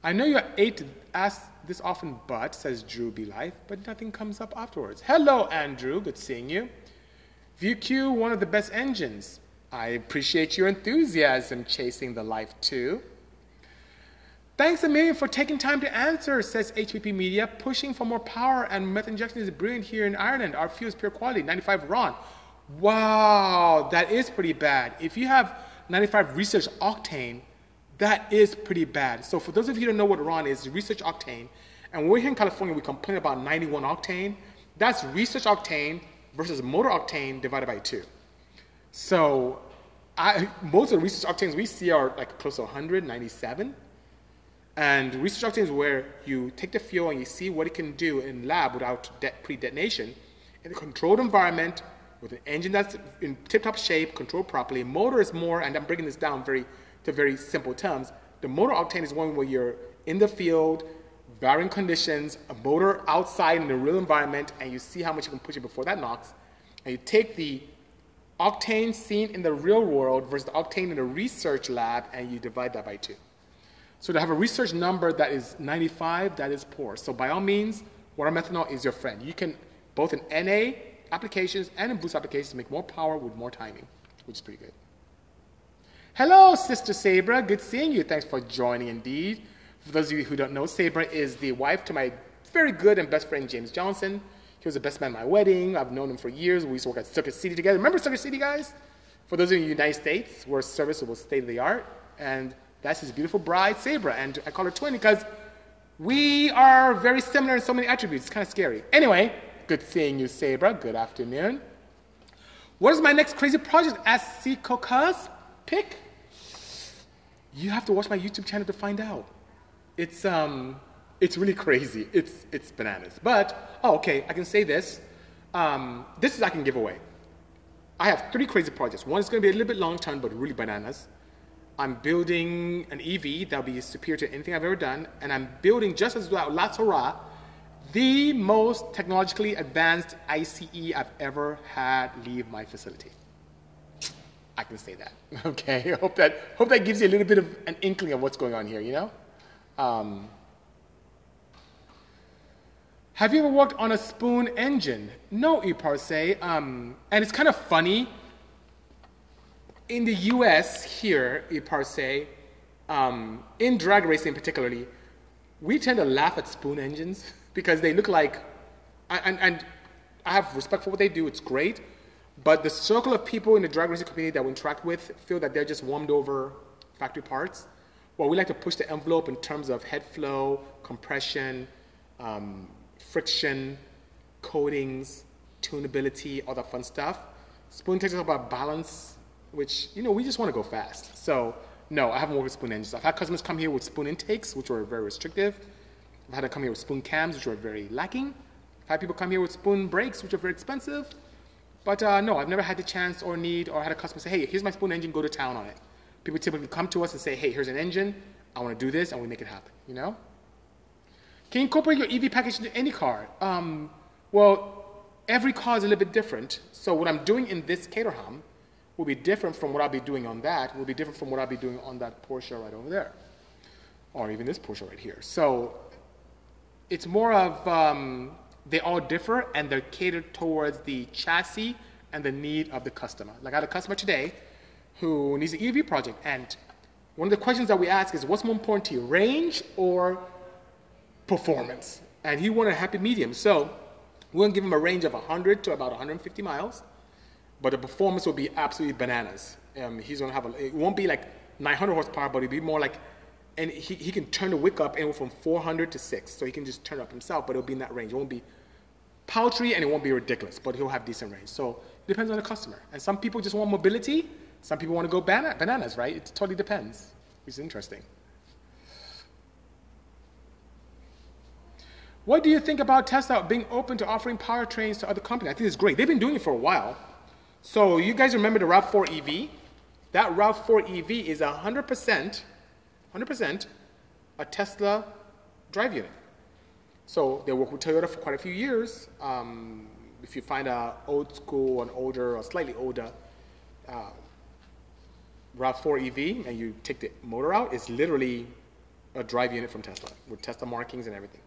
I know you hate to ask this often, but, says Drew Be Life, but nothing comes up afterwards. Hello, Andrew, good seeing you. VQ, one of the best engines. I appreciate your enthusiasm chasing the life too. Thanks a million for taking time to answer, says HPP Media. Pushing for more power and meth injection is brilliant here in Ireland. Our fuel is pure quality, 95 RON. Wow, that is pretty bad. If you have 95 research octane, that is pretty bad. So for those of you who don't know what RON is, research octane, and we're here in California, we complain about 91 octane. That's research octane versus motor octane divided by two. So I, most of the research octanes we see are like close to 197. And research octane is where you take the fuel and you see what it can do in lab without de- pre-detonation in a controlled environment with an engine that's in tip-top shape, controlled properly. Motor is more, and I'm breaking this down very to very simple terms. The motor octane is one where you're in the field, varying conditions, a motor outside in the real environment, and you see how much you can push it before that knocks. And you take the octane seen in the real world versus the octane in the research lab, and you divide that by two. So to have a research number that is 95, that is poor. So by all means, water methanol is your friend. You can, both in NA applications and in boost applications, make more power with more timing, which is pretty good. Hello, Sister Sabra. Good seeing you. Thanks for joining indeed. For those of you who don't know, Sabra is the wife to my very good and best friend, James Johnson. He was the best man at my wedding. I've known him for years. We used to work at Circuit City together. Remember Circuit City, guys? For those of you in the United States, where service was state of the art. And that's his beautiful bride, Sabra. And I call her twin because we are very similar in so many attributes. It's kind of scary. Anyway, good seeing you, Sabra. Good afternoon. What is my next crazy project? Ask C. Cocas pick? You have to watch my YouTube channel to find out. It's, um, it's really crazy. It's, it's bananas. But, oh, okay, I can say this. Um, this is I can give away. I have three crazy projects. One is going to be a little bit long term, but really bananas. I'm building an EV that'll be superior to anything I've ever done, and I'm building just as well, La Torah, the most technologically advanced ICE I've ever had leave my facility. I can say that. Okay, hope that hope that gives you a little bit of an inkling of what's going on here. You know. Um, have you ever worked on a spoon engine? No, Iparse. Um, and it's kind of funny. In the U.S. here, Iparse, um, in drag racing particularly, we tend to laugh at spoon engines because they look like, and, and I have respect for what they do. It's great, but the circle of people in the drag racing community that we interact with feel that they're just warmed over factory parts. Well, we like to push the envelope in terms of head flow, compression, um, friction, coatings, tunability, all that fun stuff. Spoon takes us about balance, which, you know, we just want to go fast. So, no, I haven't worked with spoon engines. I've had customers come here with spoon intakes, which were very restrictive. I've had them come here with spoon cams, which were very lacking. I've had people come here with spoon brakes, which are very expensive. But uh, no, I've never had the chance or need or had a customer say, hey, here's my spoon engine, go to town on it. People typically come to us and say, hey, here's an engine, I want to do this, and we make it happen, you know? Can you incorporate your EV package into any car? Um, well, every car is a little bit different. So what I'm doing in this Caterham will be different from what I'll be doing on that, will be different from what I'll be doing on that Porsche right over there, or even this Porsche right here. So it's more of um, they all differ and they're catered towards the chassis and the need of the customer. Like I had a customer today who needs an EV project, and one of the questions that we ask is, what's more important to you, range or performance? And he wanted a happy medium, so we're gonna give him a range of 100 to about 150 miles, but the performance will be absolutely bananas. Um, he's gonna have a, it won't be like 900 horsepower, but it'll be more like and he, he can turn the wick up anywhere from 400 to 6 so he can just turn up himself but it'll be in that range. It won't be paltry and it won't be ridiculous but he'll have decent range. So it depends on the customer. And some people just want mobility. Some people want to go bana- bananas right? It totally depends which is interesting. What do you think about tesla being open to offering powertrains to other companies? I think it's great. They've been doing it for a while. So you guys remember the rav4 ev that rav4 ev is 100% 100% a Tesla drive unit. So they work with Toyota for quite a few years. Um, if you find a old school, an older, or slightly older uh, RAV4 EV and you take the motor out, it's literally a drive unit from Tesla with Tesla markings and everything.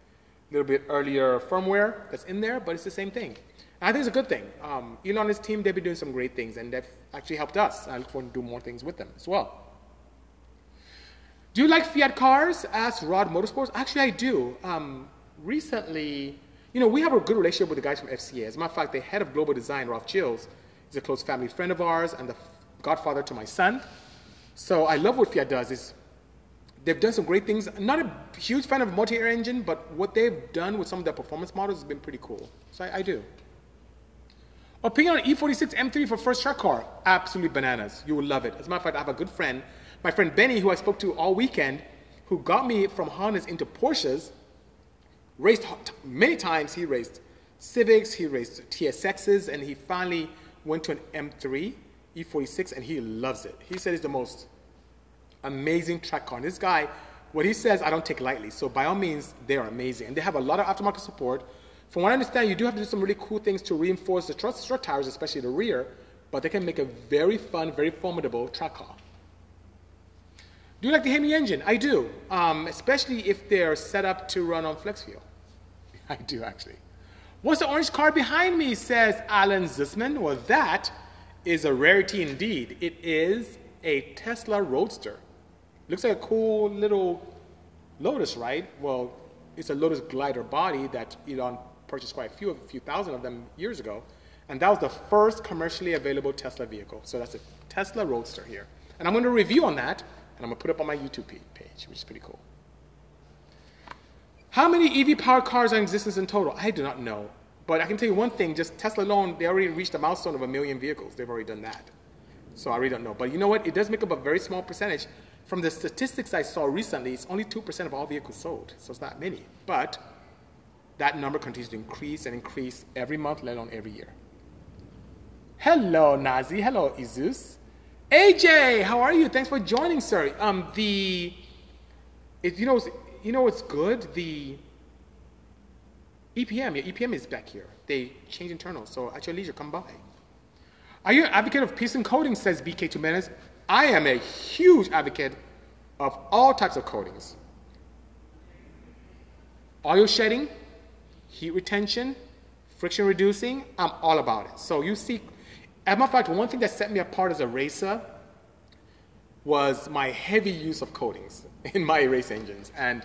A little bit earlier firmware that's in there, but it's the same thing. And I think it's a good thing. Um, Elon and his team, they've been doing some great things and they've actually helped us. I look forward to do more things with them as well. Do you like Fiat cars? Asked Rod Motorsports. Actually, I do. Um, recently, you know, we have a good relationship with the guys from FCA. As a matter of fact, the head of global design, Ralph Gilles, is a close family friend of ours and the godfather to my son. So I love what Fiat does. Is they've done some great things. I'm not a huge fan of multi-air engine, but what they've done with some of their performance models has been pretty cool. So I, I do. Opinion on E46 M3 for first track car? Absolutely bananas. You will love it. As a matter of fact, I have a good friend, my friend Benny, who I spoke to all weekend, who got me from Hondas into Porsches. Raced many times. He raced Civics, he raced TSXs, and he finally went to an M3 E46, and he loves it. He said it's the most amazing track car. And this guy, what he says, I don't take lightly. So by all means, they're amazing. And they have a lot of aftermarket support. From what I understand, you do have to do some really cool things to reinforce the strut tires, especially the rear, but they can make a very fun, very formidable track car. Do you like the Hemi engine? I do, um, especially if they're set up to run on flex fuel. I do, actually. What's the orange car behind me, says Alan Zussman. Well, that is a rarity indeed. It is a Tesla Roadster. Looks like a cool little Lotus, right? Well, it's a Lotus glider body that Elon purchased quite a few, a few thousand of them years ago. And that was the first commercially available Tesla vehicle. So that's a Tesla Roadster here. And I'm going to review on that, and I'm going to put it up on my YouTube page, which is pretty cool. How many EV powered cars are in existence in total? I do not know. But I can tell you one thing, just Tesla alone, they already reached a milestone of a million vehicles. They've already done that. So I really don't know. But you know what? It does make up a very small percentage. From the statistics I saw recently, it's only 2% of all vehicles sold, so it's not many. But that number continues to increase and increase every month, let alone every year. Hello, Nazi. Hello, Izus. AJ, how are you? Thanks for joining, sir. Um, the, it, you know, you know what's good? The EPM, yeah, EPM is back here. They change internals, so at your leisure, come by. Are you an advocate of peace and coating, says BK Jimenez? I am a huge advocate of all types of coatings. Oil shedding, heat retention, friction reducing, I'm all about it. So you see, as a matter of fact, one thing that set me apart as a racer was my heavy use of coatings in my race engines. And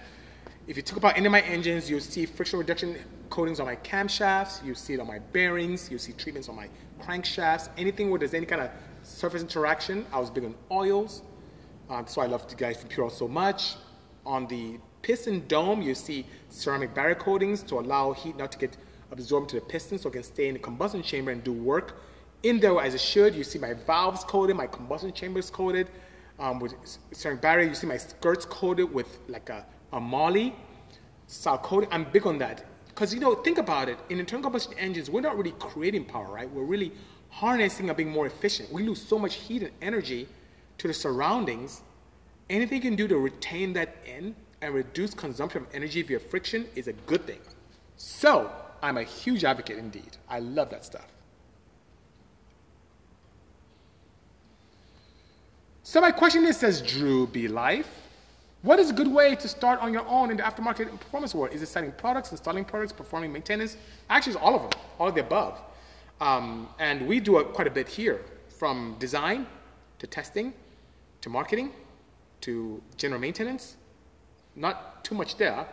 if you talk about any of my engines, you'll see friction reduction coatings on my camshafts, you see it on my bearings, you see treatments on my crankshafts, anything where there's any kind of surface interaction. I was big on oils, um, so I love the guys from Purell so much. On the piston dome, you see ceramic barrier coatings to allow heat not to get absorbed to the piston so it can stay in the combustion chamber and do work. In there as it should, you see my valves coated, my combustion chambers coated um, with ceramic barrier. You see my skirts coated with like a, a moly style coating. I'm big on that. Because, you know, think about it. In internal combustion engines, we're not really creating power, right? We're really harnessing and being more efficient. We lose so much heat and energy to the surroundings. Anything you can do to retain that in and reduce consumption of energy via friction is a good thing. So, I'm a huge advocate indeed. I love that stuff. So my question is, says Drew B. Life, what is a good way to start on your own in the aftermarket performance world? Is it selling products, installing products, performing maintenance? Actually, it's all of them, all of the above. Um, and we do it quite a bit here, from design to testing to marketing to general maintenance. Not too much there.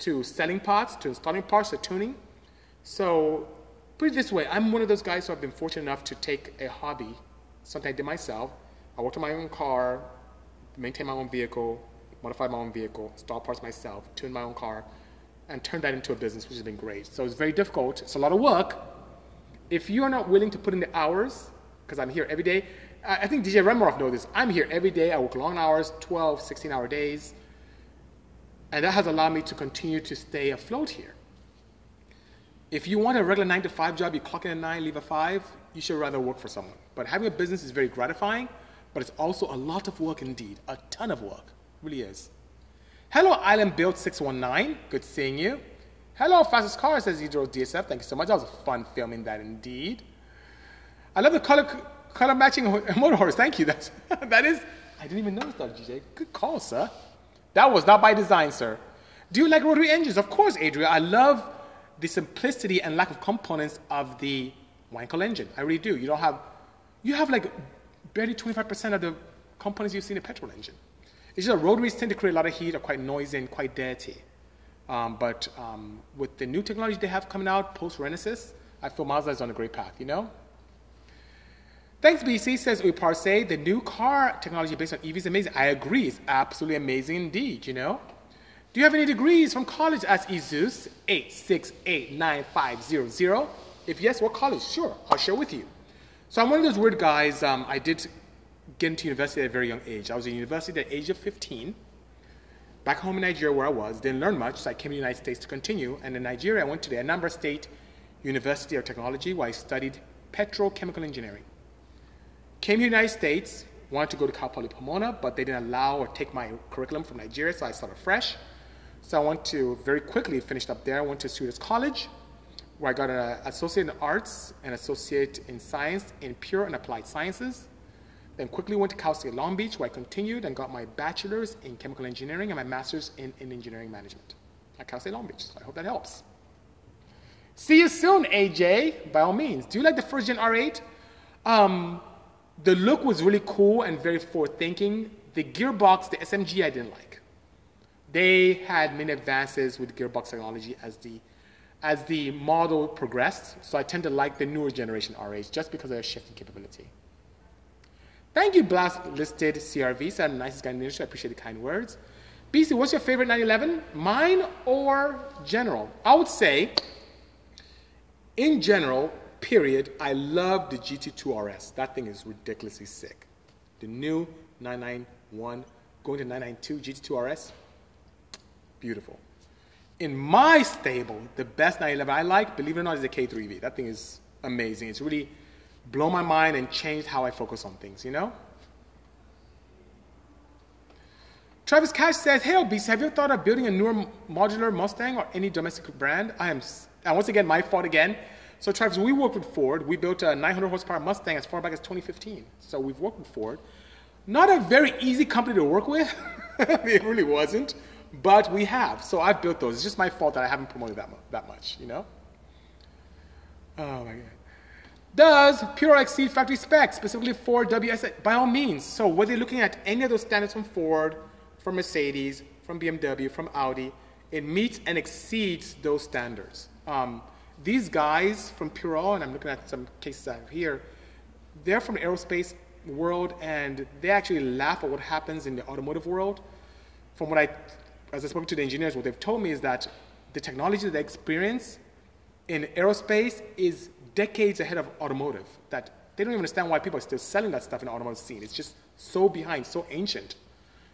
To selling parts, to installing parts, to tuning. So put it this way, I'm one of those guys who have been fortunate enough to take a hobby, something I did myself. I worked on my own car, maintain my own vehicle, modify my own vehicle, install parts myself, tune my own car, and turn that into a business, which has been great. So it's very difficult. It's a lot of work. If you are not willing to put in the hours, because I'm here every day, I think DJ Remorov knows this. I'm here every day. I work long hours, 12, 16 hour days. And that has allowed me to continue to stay afloat here. If you want a regular nine to five job, you clock in at nine, leave at five, you should rather work for someone. But having a business is very gratifying, but it's also a lot of work indeed, a ton of work. Really is. Hello, Island Build 619. Good seeing you. Hello, Fastest Car, says Idro DSF. Thank you so much. That was fun filming that indeed. I love the color color matching motor horse. Thank you. That's, that is, I didn't even notice that, GJ. Good call, sir. That was not by design, sir. Do you like rotary engines? Of course, Adria. I love the simplicity and lack of components of the Wankel engine. I really do. You don't have, you have like barely 25% of the companies you see in a petrol engine. It's just that rotaries tend to create a lot of heat, are quite noisy and quite dirty. Um, but um, with the new technology they have coming out post Renesis, I feel Mazda is on a great path, you know? Thanks, BC says Uparse. The new car technology based on EV is amazing. I agree. It's absolutely amazing indeed, you know? Do you have any degrees from college? Asked Izus 8689500. If yes, what college? Sure, I'll share with you. So I'm one of those weird guys. Um, I did get into university at a very young age. I was in university at the age of 15. Back home in Nigeria, where I was, didn't learn much, so I came to the United States to continue. And in Nigeria, I went to the Anambra State University of Technology, where I studied petrochemical engineering. Came to the United States, wanted to go to Cal Poly Pomona, but they didn't allow or take my curriculum from Nigeria, so I started fresh. So I went to very quickly finished up there. I went to Students College, where I got an associate in arts and associate in science in pure and applied sciences. Then quickly went to Cal State Long Beach, where I continued and got my bachelor's in chemical engineering and my master's in, in engineering management at Cal State Long Beach. So I hope that helps. See you soon, AJ, by all means. Do you like the first gen R8? Um, the look was really cool and very forward thinking. The gearbox, the SMG, I didn't like. They had many advances with gearbox technology as the as the model progressed. So I tend to like the newer generation R8s just because of their shifting capability. Thank you, Blast listed CRV. Said nicest guy in the industry. I appreciate the kind words. BC, what's your favorite 911? Mine or general? I would say, in general, period, I love the GT2 RS. That thing is ridiculously sick. The new 991 going to 992 GT2 RS, beautiful. In my stable, the best 911 I like, believe it or not, is the K3V. That thing is amazing. It's really blown my mind and changed how I focus on things, you know? Travis Cash says, Hey, Obese, have you thought of building a newer modular Mustang or any domestic brand? I am, and uh, once again, my fault again. So, Travis, we worked with Ford. We built a 900 horsepower Mustang as far back as 2015. So, we've worked with Ford. Not a very easy company to work with. it really wasn't. But we have. So, I've built those. It's just my fault that I haven't promoted that, that much, you know? Oh, my God. Does Pure exceed factory specs, specifically for WS? By all means. So, whether you're looking at any of those standards from Ford, from Mercedes, from BMW, from Audi, it meets and exceeds those standards. Um, these guys from Purell, and I'm looking at some cases I have here, they're from the aerospace world, and they actually laugh at what happens in the automotive world. From what I, as I spoke to the engineers, what they've told me is that the technology they experience in aerospace is decades ahead of automotive. That they don't even understand why people are still selling that stuff in the automotive scene. It's just so behind, so ancient.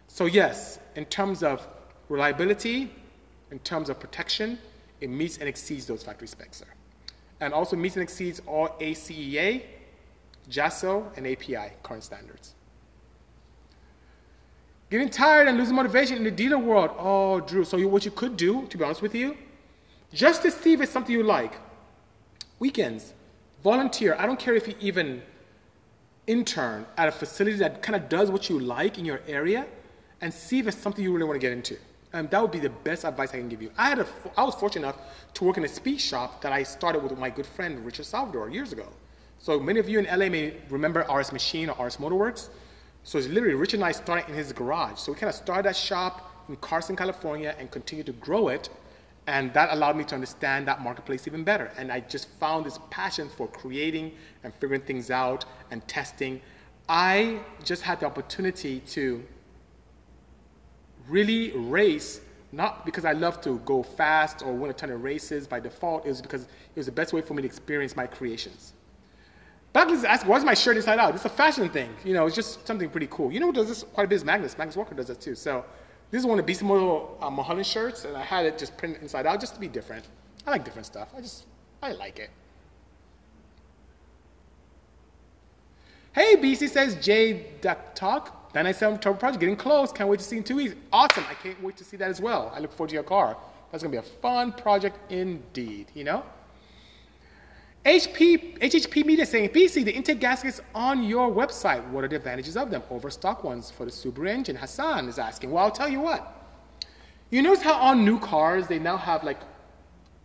So yes, in terms of reliability, in terms of protection, it meets and exceeds those factory specs, sir. And also meets and exceeds all ACEA, JASO, and API current standards. Getting tired and losing motivation in the dealer world. Oh, Drew. So what you could do, to be honest with you, just to see if it's something you like. Weekends, volunteer. I don't care if you even intern at a facility that kind of does what you like in your area and see if it's something you really want to get into. Um, that would be the best advice I can give you. I, had a, I was fortunate enough to work in a speak shop that I started with my good friend Richard Salvador years ago. So many of you in LA may remember RS Machine or RS Motorworks. So it's literally Richard and I started in his garage. So we kind of started that shop in Carson, California, and continued to grow it. And that allowed me to understand that marketplace even better. And I just found this passion for creating and figuring things out and testing. I just had the opportunity to really race not because I love to go fast or win a ton of races by default. It was because it was the best way for me to experience my creations. Buckley's asked, why is my shirt inside out? It's a fashion thing. You know, it's just something pretty cool. You know who does this quite a bit is Magnus. Magnus Walker does that too. So this is one of Beast Model uh, Mulholland shirts, and I had it just printed inside out just to be different. I like different stuff. I just, I like it. Hey, BC says J Duck Talk. 997 Turbo Project getting close. Can't wait to see in two weeks. Awesome. I can't wait to see that as well. I look forward to your car. That's going to be a fun project indeed, you know? HP, HHP Media saying, BC, the intake gaskets on your website, what are the advantages of them over stock ones for the Subaru engine? Hassan is asking. Well, I'll tell you what. You notice how on new cars, they now have like,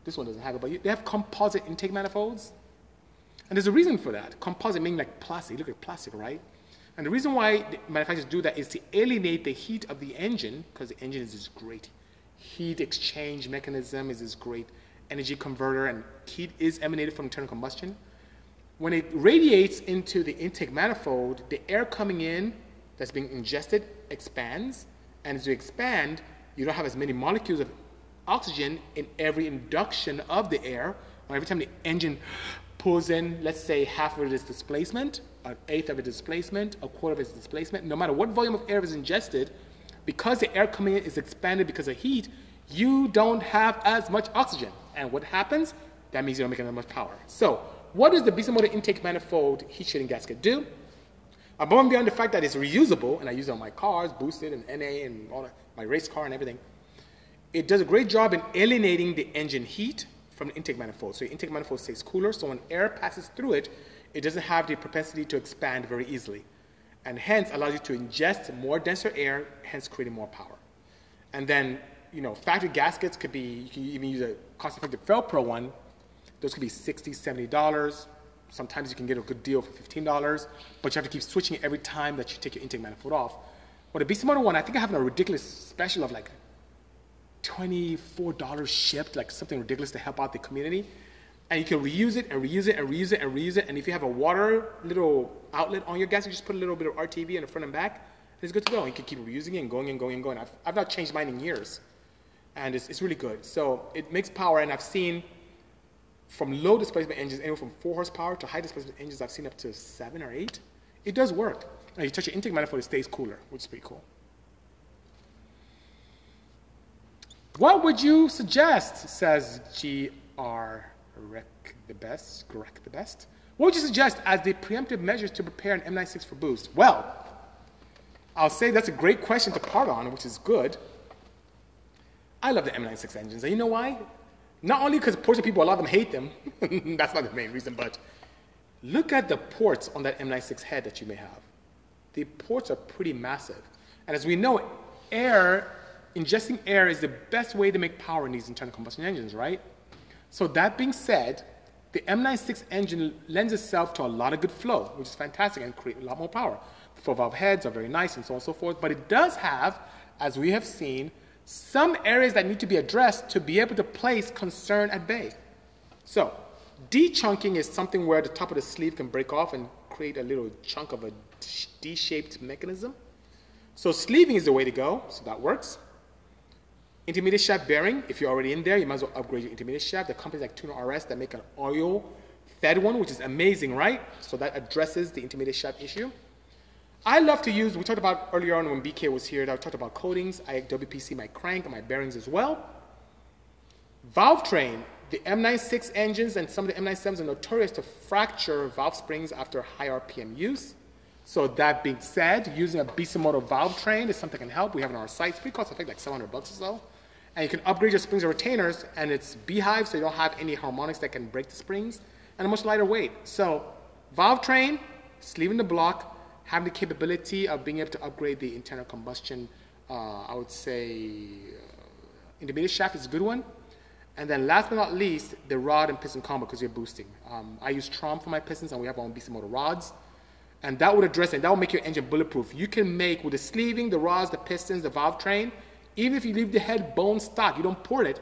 this one doesn't have it, but they have composite intake manifolds? And there's a reason for that. Composite meaning like plastic. Look at plastic, right? And the reason why manufacturers do that is to alienate the heat of the engine, because the engine is this great heat exchange mechanism, is this great energy converter, and heat is emanated from internal combustion. when it radiates into the intake manifold, the air coming in that's being ingested expands. And as you expand, you don't have as many molecules of oxygen in every induction of the air. Or every time the engine pulls in, let's say half of it is displacement, an eighth of it is displacement, a quarter of it is displacement. No matter what volume of air is ingested, because the air coming in is expanded because of heat, you don't have as much oxygen. And what happens? That means you don't make as much power. So, what does the Bisimoto intake manifold heat shielding gasket do? Above and beyond the fact that it's reusable, and I use it on my cars, boosted and NA and all that, my race car and everything, it does a great job in alienating the engine heat from the intake manifold. So your intake manifold stays cooler, so when air passes through it, it doesn't have the propensity to expand very easily. And hence allows you to ingest more denser air, hence creating more power. And then, you know, factory gaskets could be, you can even use a cost-effective Fel-Pro one. Those could be $60, $70. Sometimes you can get a good deal for $15, but you have to keep switching every time that you take your intake manifold off. But the Bisimoto one, I think I have a ridiculous special of like $24 shipped, like something ridiculous to help out the community. And you can reuse it and reuse it and reuse it and reuse it. And if you have a water little outlet on your gas, you just put a little bit of RTV in the front and back, and it's good to go. You can keep reusing it and going and going and going. I've, I've not changed mine in years. And it's, it's really good. So it makes power, and I've seen from low displacement engines, anywhere from four horsepower to high displacement engines, I've seen up to seven or eight. It does work. And you touch your intake manifold, it stays cooler, which is pretty cool. What would you suggest, says G.R. Rec the best, Grec the best? What would you suggest as the preemptive measures to prepare an M96 for boost? Well, I'll say that's a great question to part on, which is good. I love the M96 engines, and you know why? Not only because of people, a lot of them hate them. that's not the main reason, but look at the ports on that M96 head that you may have. The ports are pretty massive. And as we know, air ingesting air is the best way to make power in these internal combustion engines, right? So that being said, the M96 engine lends itself to a lot of good flow, which is fantastic and create a lot more power. The four valve heads are very nice and so on and so forth, but it does have, as we have seen, some areas that need to be addressed to be able to place concern at bay. So, de-chunking is something where the top of the sleeve can break off and create a little chunk of a D-shaped mechanism. So sleeving is the way to go, so that works. Intermediate shaft bearing, if you're already in there, you might as well upgrade your intermediate shaft. The companies like Tuner RS that make an oil fed one, which is amazing, right? So that addresses the intermediate shaft issue. I love to use, we talked about earlier on when BK was here, I talked about coatings. I WPC my crank and my bearings as well. Valve train, the M96 engines and some of the M97s are notorious to fracture valve springs after high RPM use. So that being said, using a Bisimoto valve train is something that can help. We have on our site. It's pretty cost effective, like 700 bucks or so. And you can upgrade your springs and retainers, and it's beehive, so you don't have any harmonics that can break the springs, and a much lighter weight. So, valve train, sleeving the block, having the capability of being able to upgrade the internal combustion, uh, I would say, uh, intermediate shaft is a good one. And then last but not least, the rod and piston combo because you're boosting. Um, I use Trom for my pistons, and we have our own BC motor rods. And that would address it. That would make your engine bulletproof. You can make with the sleeving, the rods, the pistons, the valve train, even if you leave the head bone stock, you don't port it,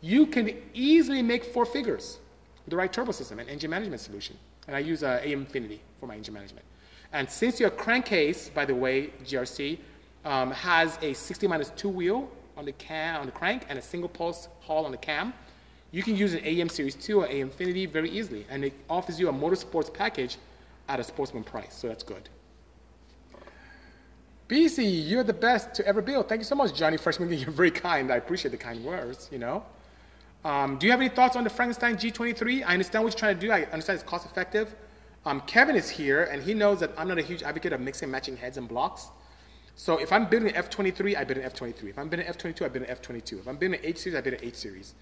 you can easily make four figures with the right turbo system and engine management solution. And I use uh, AEM Infinity for my engine management. And since your crankcase, by the way, GRC, um, has a 60 minus 2 wheel on the, cam, on the crank and a single pulse Hall on the cam, you can use an AM Series 2 or AEM Infinity very easily. And it offers you a motorsports package at a sportsman price, so that's good. BC, you're the best to ever build. Thank you so much, Johnny Freshman. You're very kind. I appreciate the kind words, you know. Um, do you have any thoughts on the Frankenstein G23? I understand what you're trying to do. I understand it's cost effective. Um, Kevin is here, and he knows that I'm not a huge advocate of mixing matching heads and blocks. So if I'm building an F23, I build an F23. If I'm building an F22, I build an F22. If I'm building an H series, I build an H series.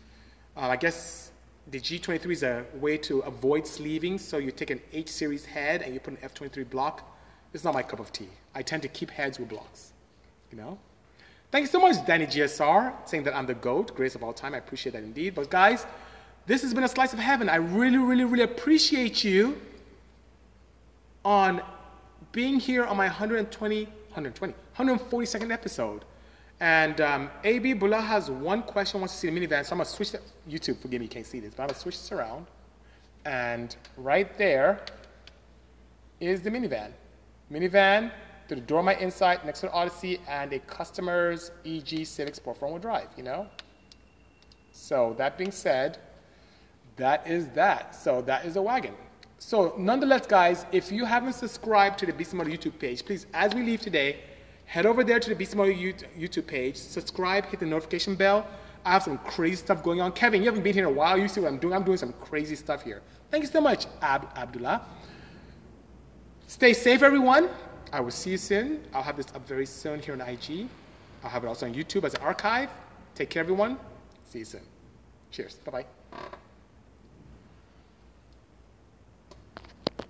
Uh, I guess the G23 is a way to avoid sleeving. So you take an H series head and you put an F23 block it's not my cup of tea. I tend to keep heads with blocks, you know? Thank you so much, Danny GSR, saying that I'm the GOAT, greatest of all time. I appreciate that indeed. But guys, this has been a slice of heaven. I really, really, really appreciate you on being here on my 120, 120, 142nd episode. And um, AB Bula has one question, wants to see the minivan. So I'm going to switch to YouTube. Forgive me, you can't see this, but I'm going to switch this around. And right there is the minivan. Minivan to the door of my Insight next to the Odyssey and a customer's EG Civic Sport front wheel drive, you know? So that being said, that is that. So that is a wagon. So nonetheless, guys, if you haven't subscribed to the BC YouTube page, please, as we leave today, head over there to the BC YouTube page, subscribe, hit the notification bell. I have some crazy stuff going on. Kevin, you haven't been here in a while. You see what I'm doing? I'm doing some crazy stuff here. Thank you so much, Ab- Abdullah. Stay safe, everyone. I will see you soon. I'll have this up very soon here on IG. I'll have it also on YouTube as an archive. Take care, everyone. See you soon. Cheers. Bye bye.